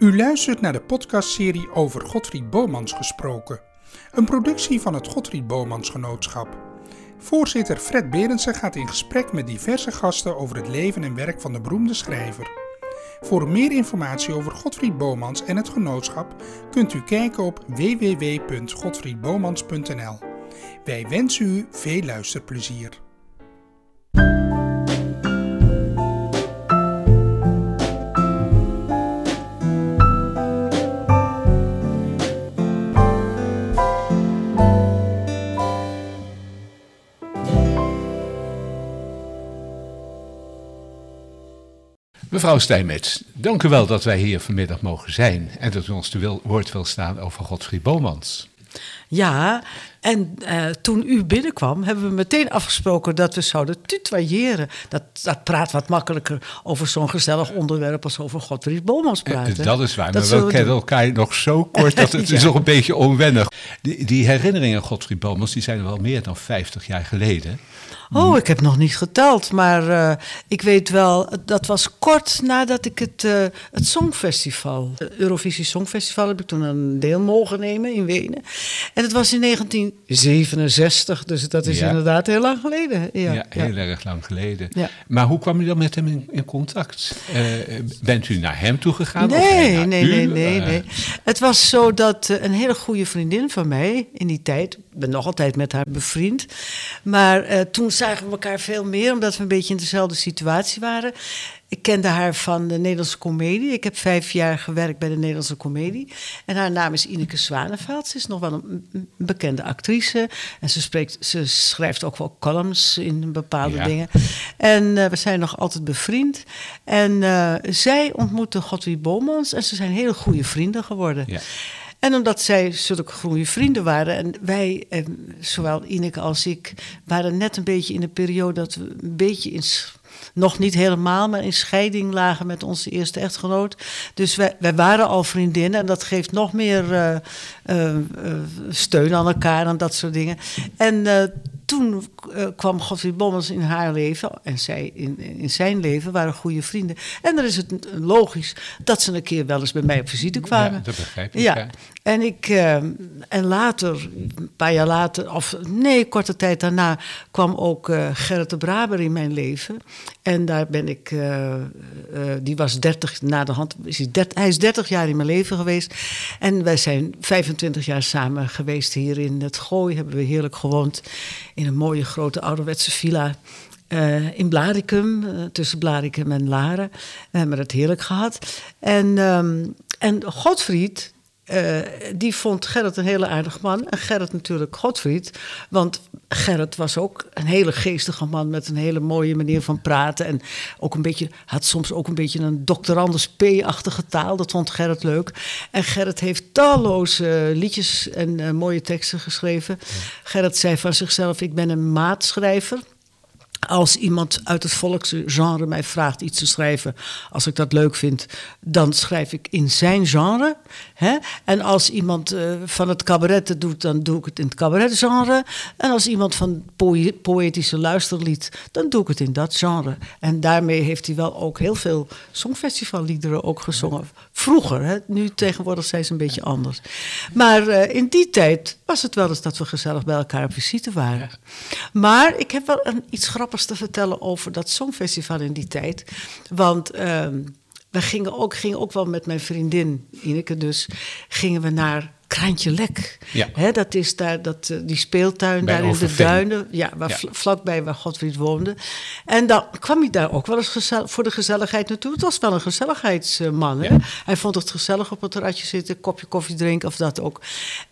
U luistert naar de podcastserie over Godfried Bomans gesproken. Een productie van het Godfried Bomans Genootschap. Voorzitter Fred Berendsen gaat in gesprek met diverse gasten over het leven en werk van de beroemde schrijver. Voor meer informatie over Godfried Bomans en het genootschap kunt u kijken op www.godfriedbomans.nl. Wij wensen u veel luisterplezier. Mevrouw Stijnmets, dank u wel dat wij hier vanmiddag mogen zijn en dat u ons te woord wil staan over Godfried Bomans. Ja, en uh, toen u binnenkwam, hebben we meteen afgesproken dat we zouden tutoyeren. Dat, dat praat wat makkelijker over zo'n gezellig onderwerp als over Godfried Bomans eh, praten. dat is waar, maar we kennen elkaar nog zo kort dat het ja. is nog een beetje onwennig. Die, die herinneringen aan Godfried Bomans die zijn wel meer dan 50 jaar geleden. Oh, ik heb nog niet geteld, maar uh, ik weet wel, dat was kort nadat ik het, uh, het Songfestival, het Eurovisie Songfestival, heb ik toen een deel mogen nemen in Wenen. En het was in 1967, dus dat is ja. inderdaad heel lang geleden. Ja, ja heel erg lang geleden. Maar hoe kwam u dan met hem in, in contact? Uh, bent u naar hem toe gegaan? Nee, nee, nee, nee, nee. Het was zo dat een hele goede vriendin van mij in die tijd, ik ben nog altijd met haar bevriend, maar toen zagen we elkaar veel meer, omdat we een beetje in dezelfde situatie waren. Ik kende haar van de Nederlandse Comedie. Ik heb vijf jaar gewerkt bij de Nederlandse Comedie. En haar naam is Ineke Zwaneveld. Ze is nog wel een, bekende actrice. En ze, spreekt, ze schrijft ook wel columns in bepaalde ja. dingen. En uh, we zijn nog altijd bevriend. En uh, zij ontmoette Godwin Bomans. En ze zijn hele goede vrienden geworden. Ja. En omdat zij zulke goede vrienden waren. En wij, eh, zowel Ineke als ik, waren net een beetje in een periode dat we een beetje in. Nog niet helemaal, maar in scheiding lagen met onze eerste echtgenoot. Dus wij, wij waren al vriendinnen en dat geeft nog meer uh, uh, steun aan elkaar en dat soort dingen. En toen uh, kwam Godfried Bommels in haar leven en zij in, in zijn leven waren goede vrienden. En dan is het logisch dat ze een keer wel eens bij mij op visite kwamen. Ja, dat begrijp ik. Ja. ja. En, ik, uh, en later, een paar jaar later, of nee, korte tijd daarna, kwam ook uh, Gerrit de Braber in mijn leven. En daar ben ik, die was 30 na de hand, is hij, 30, hij is 30 jaar in mijn leven geweest. En wij zijn 25 jaar samen geweest hier in het Gooi, hebben we heerlijk gewoond in een mooie grote ouderwetse villa. Uh, in Blaricum, uh, tussen Blaricum en Laren. We hebben het heerlijk gehad. En, um, en Godfried, uh, die vond Gerrit een hele aardig man. En Gerrit natuurlijk Godfried. Want Gerrit was ook een hele geestige man met een hele mooie manier van praten. En ook een beetje, had soms ook een beetje een doctorandus P-achtige taal. Dat vond Gerrit leuk. En Gerrit heeft talloze liedjes en uh, mooie teksten geschreven. Gerrit zei van zichzelf, ik ben een maatschrijver als iemand uit het volksgenre mij vraagt iets te schrijven, als ik dat leuk vind, dan schrijf ik in zijn genre. Hè? En als iemand uh, van het cabaret het doet, dan doe ik het in het cabaretgenre. En als iemand van poë poëtische luisterlied, dan doe ik het in dat genre. En daarmee heeft hij wel ook heel veel songfestivalliederen ook gezongen. Vroeger, hè? nu tegenwoordig zijn ze een beetje anders. Maar uh, in die tijd was het wel eens dat we gezellig bij elkaar op visite waren. Maar ik heb wel een, iets grappigs te vertellen over dat Songfestival in die tijd. Want uh, we gingen ook, gingen ook wel met mijn vriendin Ineke dus, gingen we naar Kraantje Lek. Ja. Dat is daar, dat, uh, die speeltuin Bij daar in de duinen. Ja, waar, Ja. vlakbij waar Godfried woonde. En dan kwam hij daar ook wel eens voor de gezelligheid naartoe. Het was wel een gezelligheidsman. Hè? Ja. Hij vond het gezellig op het terrasje zitten, kopje koffie drinken of dat ook.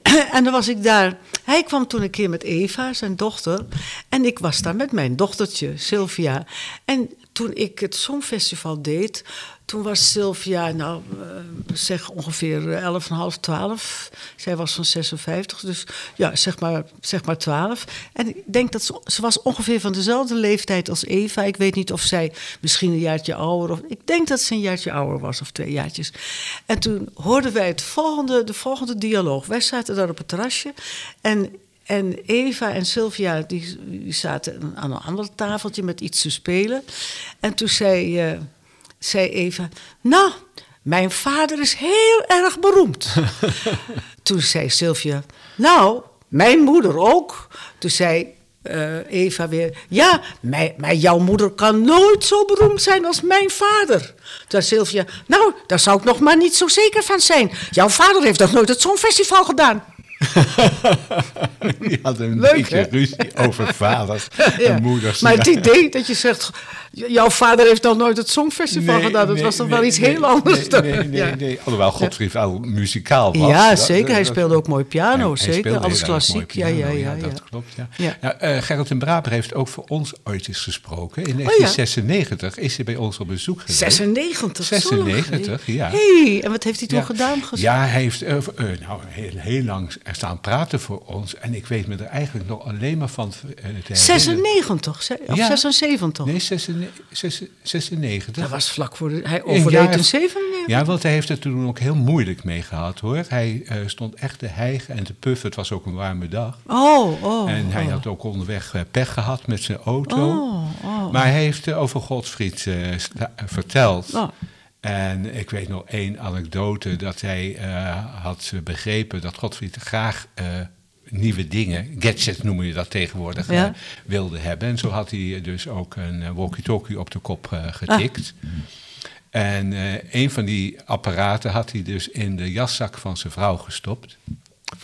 en dan was ik daar. Hij kwam toen een keer met Eva, zijn dochter. En ik was daar met mijn dochtertje, Sylvia. En toen ik het Songfestival deed, toen was Sylvia, nou eh, zeg ongeveer eh, 11,5, 12. Zij was van 56, dus ja, zeg maar, zeg maar 12. En ik denk dat ze, ze was ongeveer van dezelfde leeftijd als Eva. Ik weet niet of zij misschien een jaartje ouder of ik denk dat ze een jaartje ouder was of twee jaartjes. En toen hoorden wij het volgende, de volgende dialoog. Wij zaten daar op het terrasje en en Eva en Sylvia die, die zaten aan een ander tafeltje met iets te spelen. En toen zei, uh, zei Eva: Nou, mijn vader is heel erg beroemd. Toen zei Sylvia, nou, mijn moeder ook. Toen zei eh, Eva weer, ja, maar, maar jouw moeder kan nooit zo beroemd zijn als mijn vader. Toen zei Sylvia, nou, daar zou ik nog maar niet zo zeker van zijn. Jouw vader heeft nog nooit het Songfestival gedaan. Die hadden een Leuk, beetje hè? ruzie over vaders Ja. en moeders. Maar het idee dat je zegt, jouw vader heeft nog nooit het Songfestival Nee, gedaan, dat nee, was toch nee, wel iets heel anders. Nee, dan- nee, nee, nee. Alhoewel Godfried wel muzikaal was. Ja, Dat- zeker. Hij dat- speelde ook mooi piano, zeker. Alles klassiek. Ja, ja, ja, ja. Dat klopt, ja. Ja. ja. eh, Gerrit en Braber heeft ook voor ons ooit eens gesproken. In 1996 is hij bij ons op bezoek geweest. 96, zo lang 96, geleden. ja. hey, en wat heeft hij toen gedaan? Ja, hij heeft eh, eh, nou, heel, heel lang staan praten voor ons. En ik weet me er eigenlijk nog alleen maar van eh, te herinneren. 96, ze- of Ja. 76? Nee, 96. 96. Dat was vlak voor de, hij overleed in 97. Ja, want hij heeft het toen ook heel moeilijk mee gehad hoor. Hij eh, stond echt te hijgen en te puffen. Het was ook een warme dag. Oh, oh. en hij oh. had ook onderweg eh, pech gehad met zijn auto. Oh, oh. Maar hij heeft eh, over Godfried verteld. En ik weet nog één anekdote dat hij eh, had begrepen dat Godfried graag eh, nieuwe dingen, gadgets noemen je dat tegenwoordig, Ja. eh, wilde hebben. En zo had hij dus ook een walkie-talkie op de kop getikt. En eh, een van die apparaten had hij dus in de jaszak van zijn vrouw gestopt.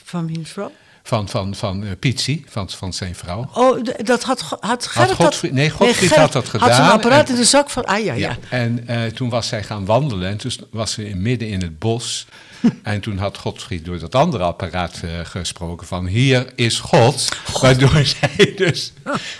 Van wiens vrouw? Van, van, van Pietsie, van, van zijn vrouw. Oh, dat had, had Gerrit... dat- Godfried- nee, Godfried Gerrit had dat Had zijn gedaan apparaat en- in de zak van... Ah, ja, ja. Ja, en eh, toen was zij gaan wandelen en toen was ze in, midden in het bos. en toen had Godfried door dat andere apparaat eh, gesproken van hier is God. Waardoor zij dus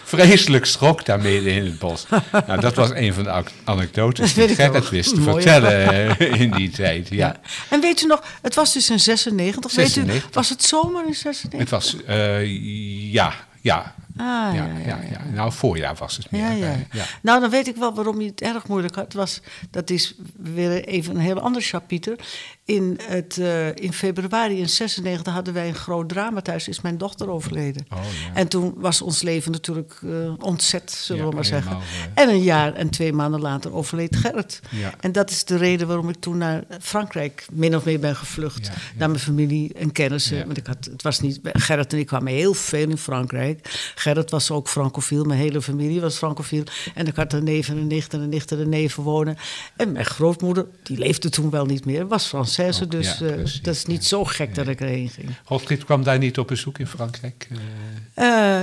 vreselijk schrok daar midden in het bos. nou, dat was een van de anekdotes die Gerrit wist te vertellen eh, in die tijd. Ja. Ja. En weet u nog, het was dus in 96. Weet u, 96. was het zomer in 96? Het was, eh, ja, ja. Ah, ja, ja, ja, Nou, voorjaar was het meer. Ja, ja. eh, ja. Nou, dan weet ik wel waarom je het erg moeilijk had. Was, dat is weer even een heel ander chapiter. In, het, eh, in februari in 96 hadden wij een groot drama thuis. Is mijn dochter overleden. Oh, ja. En toen was ons leven natuurlijk eh, ontzet, zullen Ja, we maar zeggen. En een jaar en twee maanden later overleed Gerrit. En dat is de reden waarom ik toen naar Frankrijk min of meer ben gevlucht. Naar mijn familie en kennissen. Want ik had, het was niet, Gerrit en ik kwamen heel veel in Frankrijk. Gerrit was ook francofiel, mijn hele familie was francofiel. En ik had er neven en nichten en nichten en neven wonen. En mijn grootmoeder, die leefde toen wel niet meer, was Française. Ook, dus ja, eh, precies, dat is niet zo gek dat ik erheen ging. Godfried kwam daar niet op bezoek in Frankrijk? eh?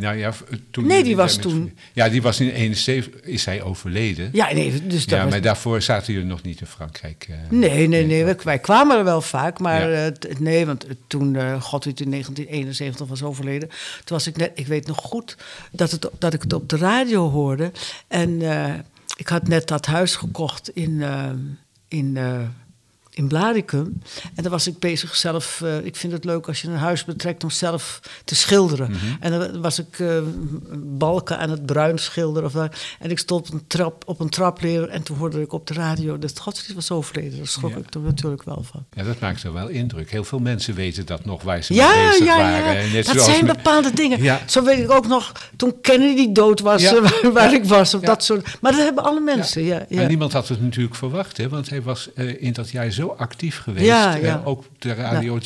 Nou ja, toen Nee, die was met- toen- Ja, die was in 71, is hij overleden. ja, nee, dus dat Ja, was maar daarvoor zaten jullie nog niet in Frankrijk. eh. Nee, nee, nee. Wij, wij kwamen er wel vaak, maar Ja. eh, nee, want eh, toen uh, Godwit in 1971 was overleden, toen was ik net, ik weet nog goed dat, het, dat ik het op de radio hoorde. En ik had net dat huis gekocht in, in, in Blaricum. En dan was ik bezig zelf, eh, ik vind het leuk als je een huis betrekt om zelf te schilderen. En dan was ik eh, balken aan het bruin schilderen. Of, wat. en ik stond op een, trap, op een trapleer en toen hoorde ik op de radio dat Godfried was overleden. Daar schrok Ja. ik er natuurlijk wel van. Ja, dat maakt er wel indruk. Heel veel mensen weten dat nog waar ze Ja, mee bezig ja, waren. ja. Net dat zijn met- bepaalde dingen. Ja. Zo weet ik ook nog, toen Kennedy dood was, eh, waar, ik was. Of dat soort, maar dat hebben alle mensen, ja. ja, En niemand had het natuurlijk verwacht, hè, want hij was in dat jaar zo actief geweest. Ja, ja. ook de radio.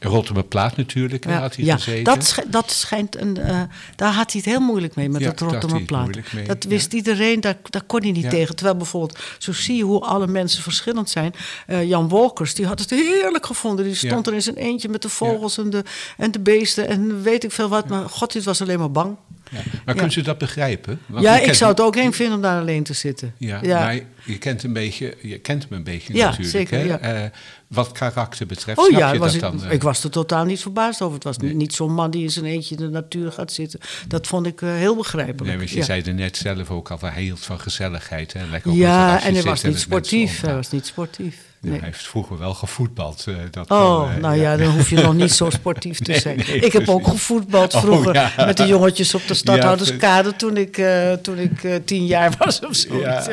Rotterdam Plaat natuurlijk, hè, had hij ja, gezeten. dat, sch- dat schijnt een. eh, daar had hij het heel moeilijk mee met Ja, dat daar Rotterdam plaat. Dat ja. wist iedereen, daar, daar kon hij niet Ja. tegen. Terwijl bijvoorbeeld, zo zie je hoe alle mensen verschillend zijn. Eh, Jan Wolkers, die had het heerlijk gevonden. Die stond Ja. er in zijn eentje met de vogels en, de, en de beesten en weet ik veel wat. Maar god, dit was alleen maar bang. Ja. Maar kunt u dat begrijpen? Want ja, ik kent- zou het ook eng vinden om daar alleen te zitten. Ja, maar je kent, een beetje, je kent hem een beetje natuurlijk. zeker, hè? ja. Eh, wat karakter betreft, Oh snap ja, je was dat ik, dan? eh? ik was er totaal niet verbaasd over. Het was niet zo'n man die in zijn eentje in de natuur gaat zitten. Dat vond ik eh, heel begrijpelijk. Nee, want je zei er net zelf ook al, hij hield van gezelligheid. Hè? Lekker Ja, en hij was niet sportief. Hij was niet sportief. Nee. Hij heeft vroeger wel gevoetbald. eh, dat Oh, eh, nou ja, dan hoef je nog niet zo sportief te Nee, zijn. nee, ik heb ook gevoetbald Oh, vroeger ja. met de jongetjes op de stadhouderskade toen ik, eh, toen ik tien jaar was of zo. Ja,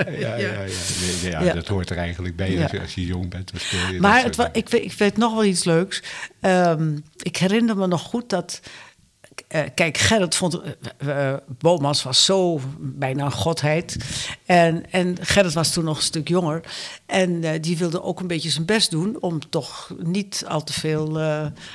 ja, dat hoort er eigenlijk bij. Als, je, als je jong bent, je Maar het ik, weet, ik weet nog wel iets leuks. Ehm, ik herinner me nog goed dat. Eh, kijk, Gerrit vond. Bomans was zo bijna een godheid. En, en Gerrit was toen nog een stuk jonger. En die wilde ook een beetje zijn best doen. om toch niet al te veel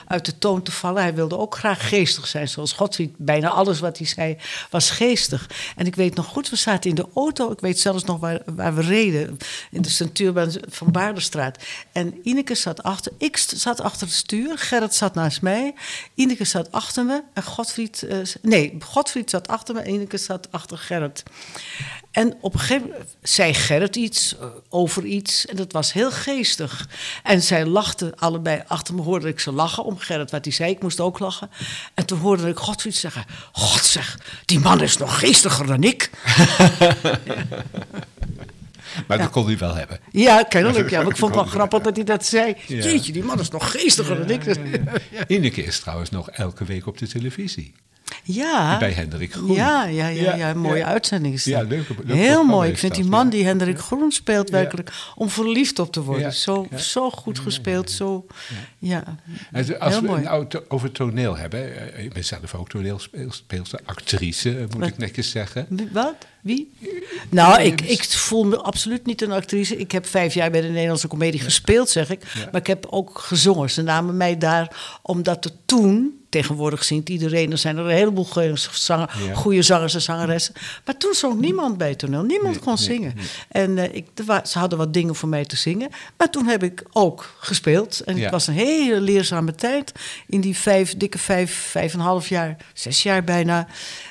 uit de toon te vallen. Hij wilde ook graag geestig zijn. Zoals Godfried. Bijna alles wat hij zei was geestig. En ik weet nog goed, we zaten in de auto. Ik weet zelfs nog waar, waar we reden. In de centuurbaan van Baardenstraat. En Ineke zat achter. Ik zat achter het stuur. Gerrit zat naast mij. Ineke zat achter me. En Godfried... eh, nee, Godfried zat achter me. En Ineke zat achter Gerrit. En op een gegeven moment zei Gerrit iets eh, over iets. En dat was heel geestig. En zij lachten allebei. Achter me hoorde ik ze lachen om Gerrit wat hij zei. Ik moest ook lachen. En toen hoorde ik Godfried zeggen... God zeg, die man is nog geestiger dan ik. Maar dat kon hij wel hebben. Ja, kennelijk. Ja, maar ik vond het wel grappig dat hij dat zei. Jeetje, die man is nog geestiger dan ik. Ineke is trouwens nog elke week op de televisie. Ja. Bij Hendrik Groen. Ja, ja, ja, ja, Ja, een mooie ja. uitzending is dat. Ja, leuk- leuk Heel mooi. Ik vind dat, die man ja. die Hendrik Groen speelt werkelijk om verliefd op te worden. Ja, Zo, ja. zo goed gespeeld, zo... Ja, En als heel we mooi. het nou to- over toneel hebben. eh, Ik ben zelf ook toneelspeelster, actrice, eh, moet Wat? ik netjes zeggen. Wat? Wie? Nou, ik, ik voel me absoluut niet een actrice. Ik heb vijf jaar bij de Nederlandse Comedie gespeeld, zeg ik. Ja. Maar ik heb ook gezongen. Ze namen mij daar omdat er toen... Tegenwoordig zingt iedereen, er zijn er een heleboel goede, zanger, Ja. goede zangers en zangeressen. Maar toen zong niemand bij toneel, niemand kon zingen. En eh, ik, ze hadden wat dingen voor mij te zingen. Maar toen heb ik ook gespeeld. En Ja. het was een hele leerzame tijd. In die vijf, dikke vijf, vijf en een half jaar, zes jaar bijna...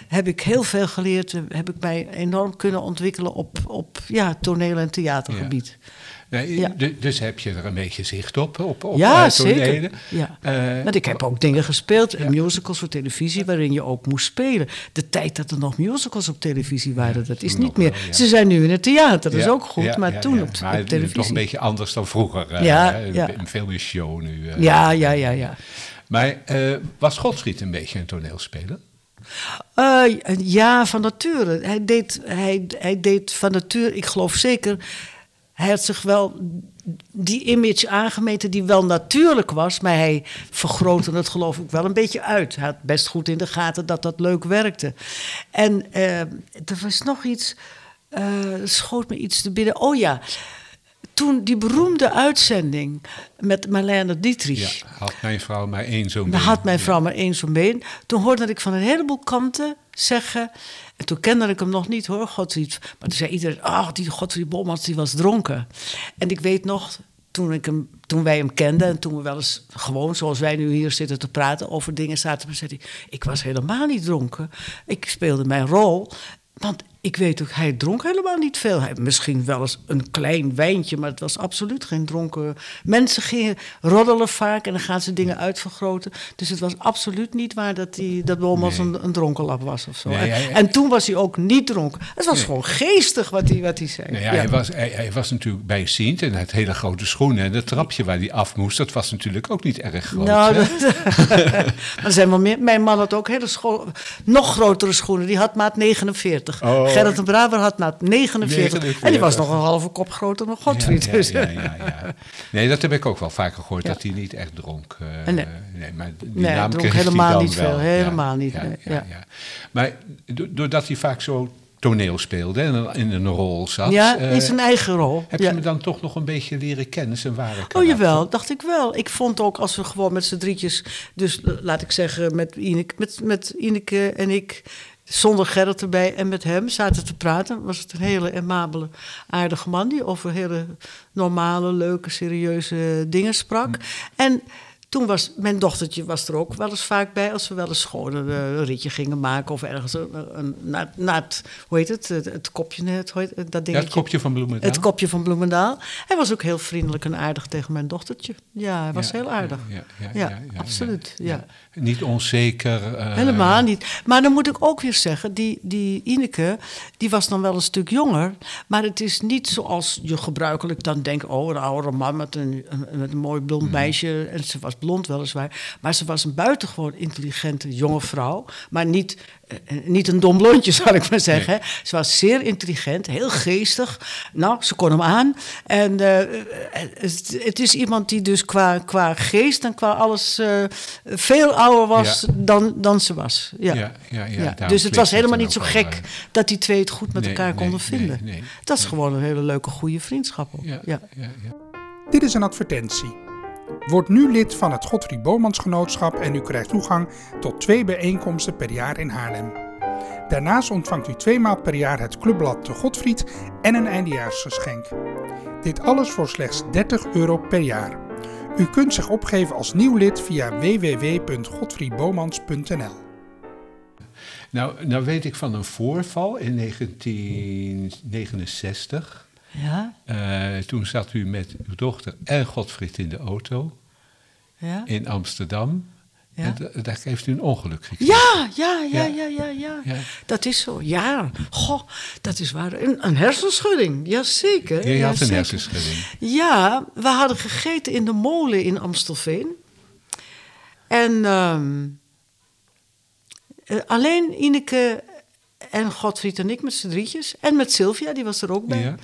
heb ik heel veel geleerd. Heb ik mij enorm kunnen ontwikkelen op, op ja, toneel- en theatergebied. Nee, Ja. du- Dus heb je er een beetje zicht op, op, op Ja, zeker. Ja. Eh, Want ik heb ook dingen gespeeld, musicals voor televisie, waarin je ook moest spelen. De tijd dat er nog musicals op televisie waren, dat is niet meer. wel. Ze zijn nu in het theater, dat is ook goed, maar toen op, Maar op televisie. toch een beetje anders dan vroeger. eh, Ja. Veel meer show nu. eh. Ja, ja, ja, ja. Maar was Godfried een beetje een toneelspeler? Ja, van nature. Hij deed, hij, hij deed van nature, ik geloof zeker, hij had zich wel die image aangemeten die wel natuurlijk was, maar hij vergrootte het geloof ik wel een beetje uit. Hij had best goed in de gaten dat dat leuk werkte. En eh, er was nog iets, er schoot me iets te binnen. Oh ja, toen die beroemde uitzending met Marlene Dietrich. Ja, had mijn vrouw maar één zo'n been. had mijn vrouw maar één zo'n been. Toen hoorde ik van een heleboel kanten zeggen... En toen kende ik hem nog niet hoor, Godfried. Maar toen zei iedereen, ah, die Godfried Bolmans die was dronken. En ik weet nog, toen, ik hem, toen wij hem kenden... en toen we wel eens gewoon, zoals wij nu hier zitten te praten... over dingen zaten, zei hij... ik was helemaal niet dronken. Ik speelde mijn rol... Want ik weet ook, hij dronk helemaal niet veel. Hij, misschien wel eens een klein wijntje, maar het was absoluut geen dronken. Mensen gingen roddelen vaak en dan gaan ze dingen uitvergroten. Dus het was absoluut niet waar dat, hij, dat Nee. een, een dronkenlap was of zo. Nee, en, hij- en toen was hij ook niet dronken. Het was Nee. gewoon geestig wat hij, wat hij zei. Ja, Ja. Hij, was, hij, hij was natuurlijk bij Sint en het hele grote schoenen. En dat trapje waar hij af moest, dat was natuurlijk ook niet erg groot. Nou, dat- maar zijn wel meer. Mijn man had ook hele nog grotere schoenen. Die had maat 49. Oh. Gerrit de Braber had maat 49. 49. En die was nog een halve kop groter dan Godfried. Ja, Dus- ja, ja, ja. Nee, dat heb ik ook wel vaker gehoord, dat hij niet echt dronk. eh, Nee. nee, maar die Nee, naam dronk helemaal niet wel. veel, helemaal niet, nee. Maar do- doordat hij vaak zo toneel speelde en in- een rol zat... Ja, eh, in zijn eigen rol. heb ja. je me dan toch nog een beetje leren kennen, zijn ware karakter? Oh jawel, dacht ik wel. Ik vond ook als we gewoon met z'n drietjes, dus laat ik zeggen met Ineke, met, met Ineke en ik, zonder Gerrit erbij en met hem zaten te praten, was het een hele amabele, aardige man die over hele normale, leuke, serieuze dingen sprak. En toen was mijn dochtertje was er ook wel eens vaak bij als we wel eens gewoon een, eh, ritje gingen maken of ergens een, een, na, na het, hoe heet het, het, het kopje, het, het, dat Ja, dingetje. het kopje van Bloemendaal. Het kopje van Bloemendaal. Hij was ook heel vriendelijk en aardig tegen mijn dochtertje. Ja, hij was Ja, heel aardig. Ja, ja, absoluut, ja. Niet onzeker. eh, Helemaal niet. Maar dan moet ik ook weer zeggen, die, die Ineke, die was dan wel een stuk jonger. Maar het is niet zoals je gebruikelijk dan denkt... oh, een oude man met een, een- met een mooi blond meisje. En ze was blond weliswaar. Maar ze was een buitengewoon intelligente jonge vrouw. Maar niet, eh, niet een dom blondje, zal ik maar zeggen. Ze was zeer intelligent, heel geestig. Nou, ze kon hem aan. En eh, het, het is iemand die dus qua, qua geest en qua alles eh, veel ouder was Ja. dan, dan ze was. Ja. Ja, ja, ja, Dus het was helemaal niet zo gek eh, dat die twee het goed met nee, elkaar nee, konden nee, vinden. nee, dat is gewoon een hele leuke, goede vriendschap. Ook. Ja. ja. Ja, Dit is een advertentie. Word nu lid van het Godfried Bomansgenootschap en u krijgt toegang tot twee bijeenkomsten per jaar in Haarlem. Daarnaast ontvangt u tweemaal per jaar het clubblad De Godfried en een eindejaarsgeschenk. Dit alles voor slechts 30 euro per jaar. U kunt zich opgeven als nieuw lid via www.godfriedbomans.nl. Nou, nou weet ik van een voorval in 1969. Ja, Eh, toen zat u met uw dochter en Godfried in de auto ja. in Amsterdam. Ja. En da- daar heeft u een ongeluk gekregen. Ja, ja, ja, Ja. ja, ja. Dat is zo. Ja, goh, dat is waar. Een, een hersenschudding, jazeker. Ja, je had een hersenschudding. Ja, we hadden gegeten in de molen in Amstelveen. En ehm, eh, alleen Ineke en Godfried en ik met z'n drietjes. En met Sylvia, die was er ook bij.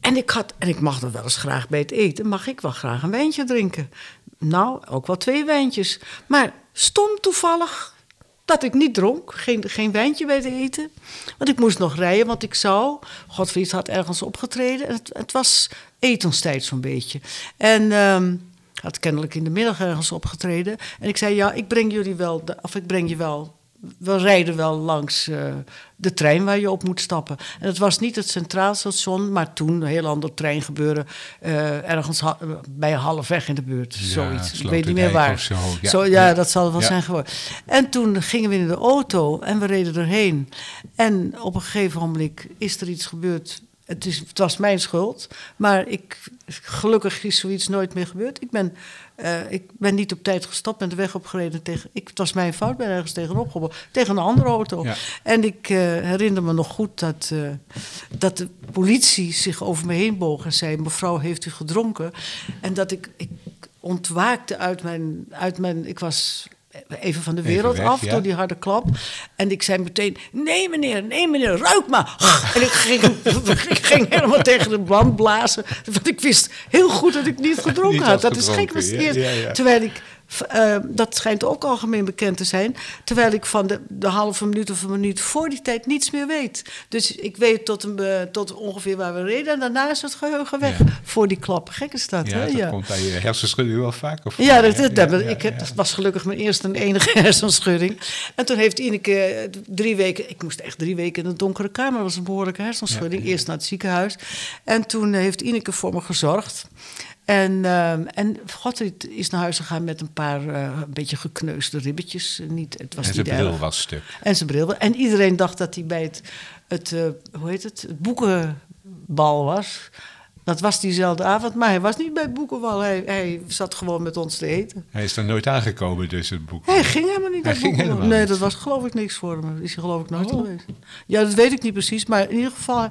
En ik, had, en ik mag er wel eens graag bij het eten, mag ik wel graag een wijntje drinken. Nou, ook wel twee wijntjes. Maar stom toevallig dat ik niet dronk, geen, geen wijntje bij het eten. Want ik moest nog rijden, want ik zou... Godfried had ergens opgetreden en het, het was etenstijd zo'n beetje. En... ehm, had kennelijk in de middag ergens opgetreden. En ik zei, ja, ik breng jullie wel, of ik breng je wel, we rijden wel langs eh, de trein waar je op moet stappen. En het was niet het Centraal Station, maar toen een heel ander treingebeuren, eh, ergens ha- bij halfweg in de buurt, zoiets. Ik weet niet meer waar. zo, ja. Zo, ja, Ja. dat zal wel Ja. zijn geworden. En toen gingen we in de auto en we reden erheen. En op een gegeven moment is er iets gebeurd. Het, is, het was mijn schuld, maar ik, gelukkig is zoiets nooit meer gebeurd. Ik ben, eh, ik ben niet op tijd gestopt, ben de weg opgereden tegen. Ik, het was mijn fout, ben ergens tegenop gebogen, tegen een andere auto. Ja. En ik eh, herinner me nog goed dat, eh, dat de politie zich over me heen boog en zei: Mevrouw, heeft u gedronken? En dat ik, ik ontwaakte uit mijn, uit mijn. Ik was even van de wereld weg, af ja. door die harde klap. En ik zei meteen: Nee, meneer, nee, meneer, ruik maar. En ik ging, ik ging helemaal tegen de band blazen. Want ik wist heel goed dat ik niet gedronken Niet had. Dat is gek. ja, ja. Terwijl ik. Eh, dat schijnt ook algemeen bekend te zijn. Terwijl ik van de, de halve minuut of een minuut voor die tijd niets meer weet. Dus ik weet tot, een, tot ongeveer waar we reden. En daarna is het geheugen weg. Ja. Voor die klap. Gek is dat, Ja, hè? dat Ja. komt bij je hersenschudding wel vaker voor. Ja, dat, ik heb, dat was gelukkig mijn eerste en enige hersenschudding. En toen heeft Ineke drie weken... Ik moest echt drie weken in een donkere kamer. Dat was een behoorlijke hersenschudding. Eerst naar het ziekenhuis. En toen heeft Ineke voor me gezorgd. En, ehm en Godfried is naar huis gegaan met een paar eh, een beetje gekneusde ribbetjes. Niet, het was En zijn niet bril erg. was stuk. En zijn bril. En iedereen dacht dat hij bij het, het, eh, hoe heet het, het boekenbal was. Dat was diezelfde avond, maar hij was niet bij het boekenbal. Hij, hij zat gewoon met ons te eten. Hij is er nooit aangekomen, dus het boek. Hij ging helemaal niet Hij naar het ging boekenbal. helemaal Nee, dat was geloof ik niks voor hem. Is hij geloof ik nooit Oh. geweest. Ja, dat weet ik niet precies. Maar in ieder geval,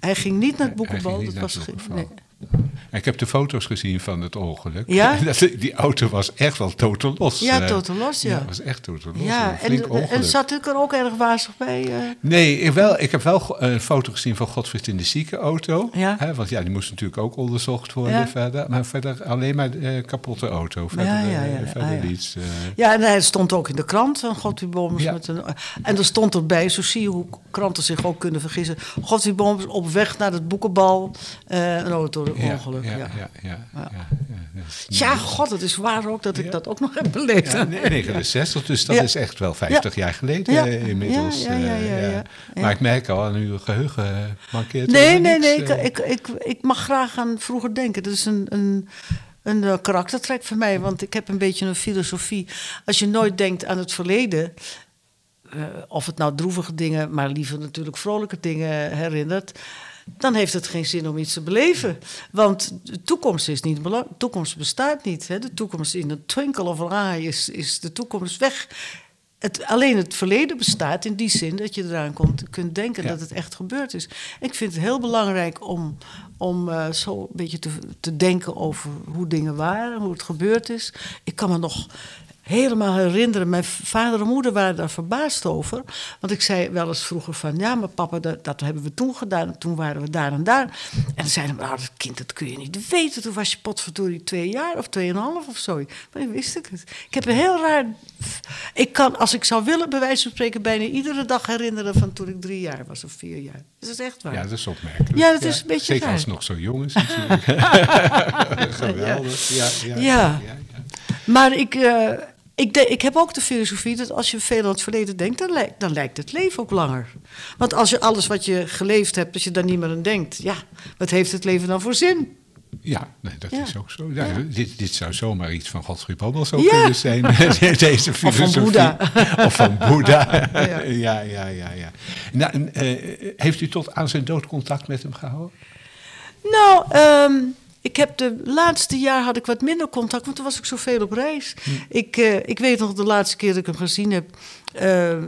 hij ging niet naar het boekenbal. dat was geen-. Ik heb de foto's gezien van het ongeluk. Ja? Die auto was echt wel totaal los. Ja, eh. totaal los, ja. Ja, was echt totaal los. Ja, een flink en, ongeluk. en zat ik er ook erg wazig bij? eh? Nee, ik, wel, ik heb wel een foto gezien van Godfried in de ziekenauto. Ja. Hè, want ja, die moest natuurlijk ook onderzocht worden Ja. verder. Maar verder alleen maar de kapotte auto. Verder, Ja, ja, eh, ja, verder Ah, ja. niets. eh. Ja, en hij stond ook in de krant van God wie Boomers. Ja. Met een, en er stond erbij, zo zie je hoe kranten zich ook kunnen vergissen. God wie Boomers op weg naar het boekenbal, eh, een auto-ongeluk. Ja, ja, Ja, ja, ja, god, het is waar ook dat ik dat ook nog heb beleefd. Ja, nee, 69, dus dat is echt wel 50 jaar geleden eh, inmiddels. Ja, ja, ja, eh, ja, ja. Maar ik merk al aan uw geheugen eh, mankeert Nee, nee, nee. Ik, ik, ik, mag graag aan vroeger denken. Dat is een, een, een karaktertrek voor mij. Want ik heb een beetje een filosofie. Als je nooit denkt aan het verleden. of het nou droevige dingen, maar liever natuurlijk vrolijke dingen herinnert. Dan heeft het geen zin om iets te beleven. Want de toekomst is niet belangrijk. De toekomst bestaat niet. Hè? De toekomst in een twinkle of an eye is, is de toekomst weg. het, alleen het verleden bestaat in die zin dat je eraan komt, kunt denken Ja. dat het echt gebeurd is. Ik vind het heel belangrijk om, om eh, zo een beetje te, te denken over hoe dingen waren, hoe het gebeurd is. Ik kan me nog helemaal herinneren, mijn vader en moeder waren daar verbaasd over. Want ik zei wel eens vroeger van, ja, maar papa, dat, dat hebben we toen gedaan. Toen waren we daar en daar. En dan zeiden nou, dat kind, dat kun je niet weten. Toen was je potverdorie twee jaar of tweeënhalf of zo. Maar dan wist ik het. Ik heb een heel raar... Ik kan, als ik zou willen, bij wijze van spreken... bijna iedere dag herinneren van toen ik drie jaar was of vier jaar. Dat is echt waar. Ja, dat is opmerkelijk. Ja, dat is een beetje Zeker raar. als het nog zo jong is natuurlijk. Geweldig. Ja, ja, ja. Ja. Maar ik, eh, ik, de- ik heb ook de filosofie dat als je veel aan het verleden denkt, dan, lijkt- dan lijkt het leven ook langer. Want als je alles wat je geleefd hebt, als je daar niet meer aan denkt, ja, wat heeft het leven dan voor zin? Ja, nee, dat Ja. is ook zo. Ja, Dit, dit zou zomaar iets van Godfried ook Ja. kunnen zijn. Deze van filosofie. Boeddha. Of van Boeddha. Ja. ja, ja, ja. Nou, eh, heeft u tot aan zijn dood contact met hem gehouden? Nou, ehm, ik heb de laatste jaar had ik wat minder contact, want toen was ik zoveel op reis. Ik, eh, ik weet nog de laatste keer dat ik hem gezien heb. Eh, eh,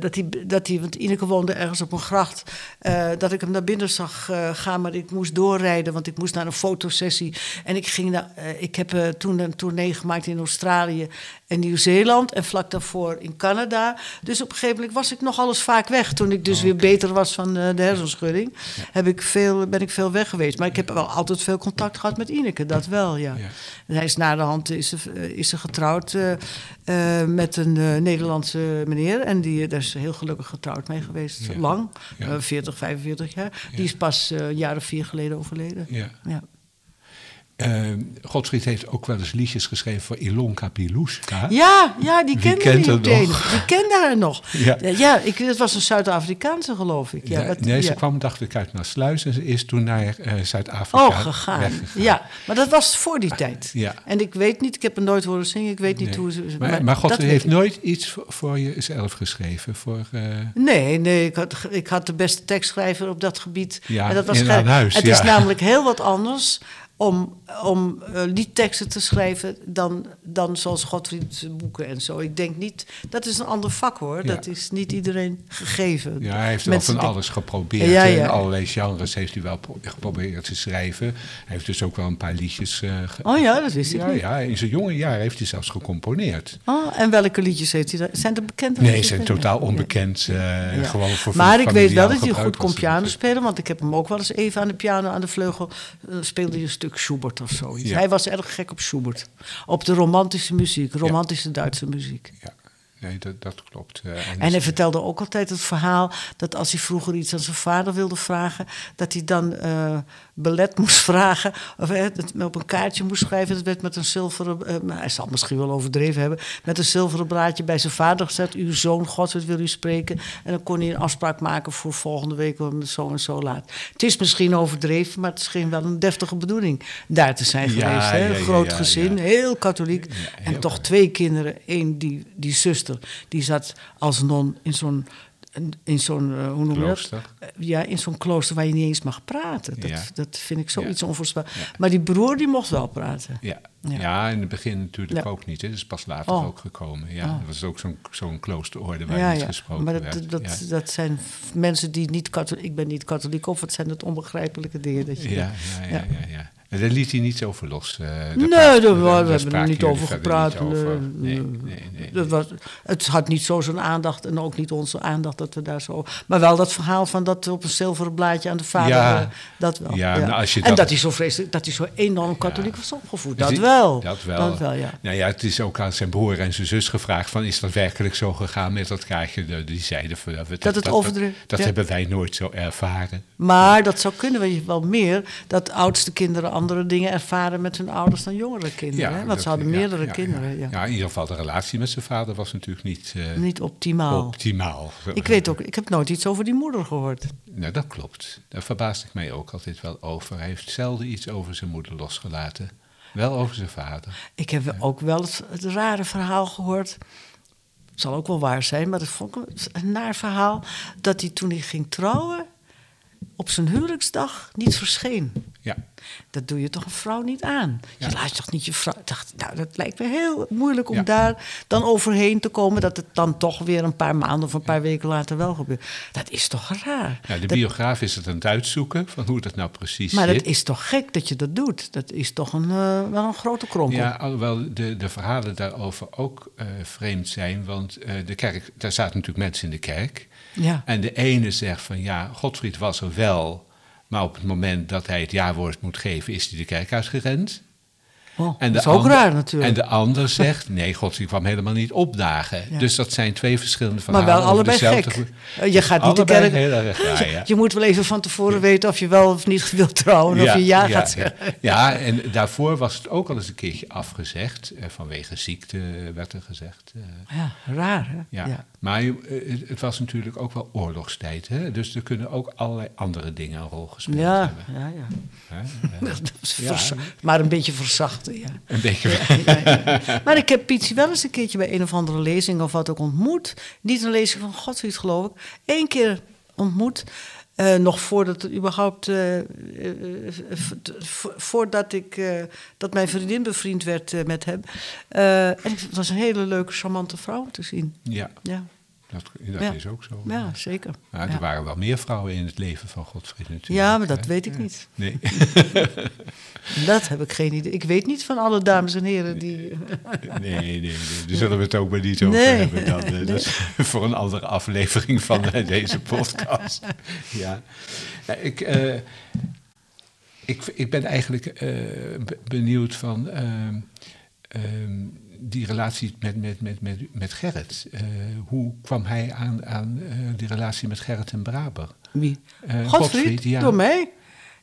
dat, hij, dat hij, want Ineke woonde ergens op een gracht, eh, dat ik hem naar binnen zag gaan, maar ik moest doorrijden, want ik moest naar een fotosessie. En ik, ging naar, ik heb toen een tournee gemaakt in Australië en Nieuw-Zeeland en vlak daarvoor in Canada. Dus op een gegeven moment was ik nog alles vaak weg. Toen ik dus weer beter was van de hersenschudding, heb ik veel, ben ik veel weg geweest. Maar ik heb wel altijd veel contact gehad met Ineke, dat wel, ja. Ja. En hij is na de hand is ze, is ze getrouwd met een Nederlandse meneer. En die, daar is heel gelukkig getrouwd mee geweest. Ja. Lang, Ja. eh, 40, 45 jaar. Die is pas eh, een jaar of vier geleden overleden. Ja. Ja. Eh, Godfried heeft ook wel eens liedjes geschreven voor Ilonka Piluska. Ja, ja, die kende die meteen. Die kende haar nog. Ja. ja ik, het was een Zuid-Afrikaanse, geloof ik. Ja, Ja, wat- nee, ze ja. kwam dacht ik uit Maasluis en ze is toen naar eh, Zuid-Afrika Oh, gegaan. weggegaan. Ja, maar dat was voor die tijd. Ja. En ik weet niet, ik heb hem nooit horen zingen. Ik weet niet hoe ze... Maar, maar, dat Godfried heeft ik. nooit iets voor, jezelf geschreven. Voor, eh, Nee, nee ik, had, ik had de beste tekstschrijver op dat gebied. Ja, en dat was in huis, Het is namelijk heel wat anders om, om eh, liedteksten te schrijven dan, dan zoals Godfried boeken en zo. Ik denk niet, dat is een ander vak hoor. Ja. Dat is niet iedereen gegeven. ja, hij heeft wel van alles geprobeerd. Ja, En ja. allerlei genres heeft hij wel pro- geprobeerd te schrijven. Hij heeft dus ook wel een paar liedjes... eh, ge- Oh ja, dat wist ik niet. ja, in zijn jonge jaar heeft hij zelfs gecomponeerd. Oh, en welke liedjes heeft hij? Zijn er bekende Nee, ze zijn totaal onbekend. eh. Gewoon voor maar ik weet wel dat hij goed kon piano spelen. Want ik heb hem ook wel eens even aan de piano, aan de vleugel... eh, speelde hij een stuk Schubert of zoiets. Ja. Hij was erg gek op Schubert. Op de romantische muziek, romantische Duitse muziek. Ja, nee, dat, dat klopt. Eh, En hij vertelde ook altijd het verhaal dat als hij vroeger iets aan zijn vader wilde vragen, dat hij dan eh, belet moest vragen, of het op een kaartje moest schrijven. Dat werd met een zilveren, eh, hij zal het misschien wel overdreven hebben, met een zilveren blaadje bij zijn vader gezet. Uw zoon God, wat wil u spreken? En dan kon hij een afspraak maken voor volgende week, om zo en zo laat. Het is misschien overdreven, maar het scheen wel een deftige bedoeling daar te zijn Ja, geweest. Hè? ja, Een ja, groot ja, gezin, heel katholiek. heel en toch twee kinderen. Eén, die, die zuster, die zat als non in zo'n... In zo'n, eh, hoe noem je dat? Klooster. Eh, Ja, in zo'n klooster waar je niet eens mag praten. Dat, Ja. dat vind ik zoiets Ja. onvoorspelbaar. Ja. Maar die broer, die mocht wel praten. Ja. Ja. In het begin natuurlijk ook niet. Hè. Dat is pas later Oh. ook gekomen. Ja, Oh. dat was ook zo'n zo'n kloosterorde waar niet ja. gesproken Maar werd. dat, dat, ja. dat zijn mensen die niet katholiek... Ik ben niet katholiek, of het zijn dat onbegrijpelijke dingen. Dat je, Ja, ja, ja, Ja. Daar liet hij niet over los. eh, Nee, praat- daar, daar- we hebben er niet over gepraat. niet over. Nee, Nee, nee. nee, nee. Dat was, het had niet zo zijn aandacht en ook niet onze aandacht dat we daar zo. Maar wel dat verhaal van dat op een zilveren blaadje aan de vader. Ja. eh, dat wel. Ja, nou, als je en dat- dat hij zo vreselijk, dat hij zo enorm katholiek was opgevoed. Dat wel. Dat wel. Dat wel, ja. Nou ja, het is ook aan zijn broer en zijn zus gevraagd: van, is dat werkelijk zo gegaan met dat kaartje? Die zeiden van, dat, dat, het overdreven- Dat, hebben wij nooit zo ervaren. Maar dat zou kunnen, weet je wel meer, dat oudste kinderen andere dingen ervaren met hun ouders dan jongere kinderen. hè? Want dat- ze hadden ja, meerdere ja, kinderen. Ja. Ja. in ieder geval de relatie met zijn vader was natuurlijk niet, eh, Niet optimaal. optimaal. Ik weet ook, ik heb nooit iets over die moeder gehoord. Nou, dat klopt. Daar verbaasde ik mij ook altijd wel over. Hij heeft zelden iets over zijn moeder losgelaten. Wel over zijn vader. Ik heb ook wel het, het rare verhaal gehoord. Het zal ook wel waar zijn, maar dat vond ik een naar verhaal. Dat hij toen hij ging trouwen, op zijn huwelijksdag niet verscheen. Ja. Dat doe je toch een vrouw niet aan? Je laat toch niet je vrouw... Dacht, nou, dat lijkt me heel moeilijk om Ja. daar dan overheen te komen... dat het dan toch weer een paar maanden of een paar weken later wel gebeurt. Dat is toch raar? Ja, de Dat- biograaf is het aan het uitzoeken van hoe dat nou precies maar zit. dat is toch gek dat je dat doet? Dat is toch een, eh, wel een grote kronkel. Ja, alhoewel de, de verhalen daarover ook eh, vreemd zijn. Want eh, de kerk, daar zaten natuurlijk mensen in de kerk. Ja. En de ene zegt van ja, Godfried was er wel. Maar op het moment dat hij het jaarwoord moet geven, is hij de kerk uitgerend. Oh, En dat is ook ander- raar natuurlijk. En de ander zegt, nee, Godfried kwam helemaal niet opdagen. Ja. Dus dat zijn twee verschillende maar verhalen. wel over allebei gek. Eh, Je gaat niet de kerk... heel erg raar, ja. Je moet wel even van tevoren weten of je wel of niet wilt trouwen... of je ja, gaat ja. zeggen. Ja, en daarvoor was het ook al eens een keertje afgezegd. eh, vanwege ziekte eh, werd er gezegd. Ja, raar hè? ja. Maar het- was natuurlijk ook wel oorlogstijd. Hè? Dus er kunnen ook allerlei andere dingen een rol gespeeld Ja, hebben. ja, ja. Ja. Maar een beetje ja. een beetje. Ja, ja, ja. Maar ik heb Pietje wel eens een keertje bij een of andere lezing of wat ook ontmoet. Niet een lezing van Godfried, geloof ik. Eén keer ontmoet. eh, nog voordat het überhaupt. eh, eh, vo- voordat ik. dat mijn vriendin bevriend werd met hem. En het was een hele leuke, charmante vrouw te zien. Ja, Ja, dat, dat Ja. is ook zo. ja zeker. Maar er ja. waren wel meer vrouwen in het leven van Godfried natuurlijk. Ja, maar dat hè? weet ik niet. Nee. Dat heb ik geen idee. Ik weet niet van alle dames en heren die. Nee, nee, nee. Daar zullen we het ook maar niet over Nee. hebben. Dan, eh, dat is voor een andere aflevering van deze podcast. Ja. Ja, ik, eh, ik, ik ben eigenlijk eh, be- benieuwd van ehm, ehm, die relatie met, met, met, met, met Gerrit. Eh, hoe kwam hij aan, aan eh, die relatie met Gerrit en Braber? Wie? Eh, Godfried? ja. Door mij?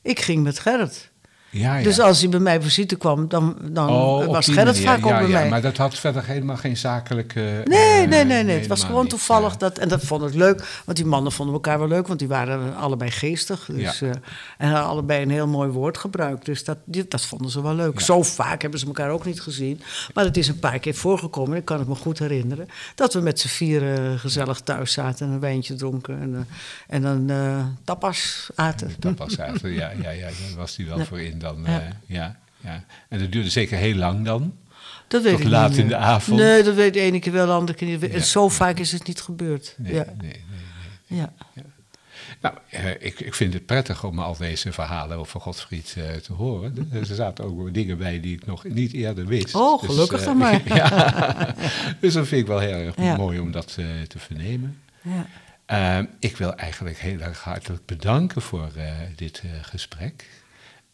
Ik ging met Gerrit. Ja, ja. Dus als hij bij mij op visite kwam, dan, dan Oh, op was Gerrit vaak ook ja, bij ja, mij. Maar dat had verder helemaal geen zakelijke... Nee, eh, nee, nee, nee. Het was gewoon niet, toevallig dat. En dat vond ik leuk, want die mannen vonden elkaar wel leuk, want die waren allebei geestig. Dus, Ja. eh, en hadden allebei een heel mooi woord gebruikt. Dus dat, die- dat vonden ze wel leuk. Zo vaak hebben ze elkaar ook niet gezien. Maar het is een paar keer voorgekomen, ik kan het me goed herinneren, dat we met z'n vieren gezellig thuis zaten en een wijntje dronken en, eh, en dan tapas aten. Was eigenlijk, ja, ja, ja, daar was hij wel voor in dan. Ja. eh, ja, ja. En dat duurde zeker heel lang dan. Dat weet Tot ik laat niet in de avond? Nee, dat weet de ene keer wel, de andere keer niet. En zo vaak is het niet gebeurd. Nee, ja. nee, nee. Ja. Nou, eh, ik, ik vind het prettig om al deze verhalen over Godfried eh, te horen. Er zaten ook dingen bij die ik nog niet eerder wist. Oh, gelukkig eh, dan maar. ja. dus dat vind ik wel heel erg Ja. mooi om dat te vernemen. Ja. Ik wil eigenlijk heel erg hartelijk bedanken voor dit gesprek.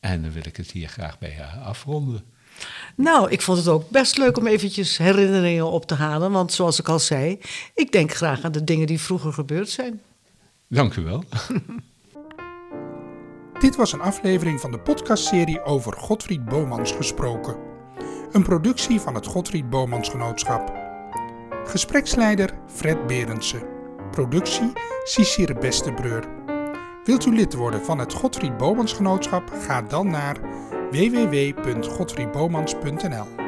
En dan wil ik het hier graag bij eh, afronden. Nou, ik vond het ook best leuk om eventjes herinneringen op te halen. Want zoals ik al zei, ik denk graag aan de dingen die vroeger gebeurd zijn. Dank u wel. Dit was een aflevering van de podcastserie over Godfried Bomans gesproken. Een productie van het Godfried Bomans Genootschap. Gespreksleider Fred Berendsen. Productie Cicere Bestebreur. Wilt u lid worden van het Godfried Bomans Genootschap? Ga dan naar www.godfriedbomans.nl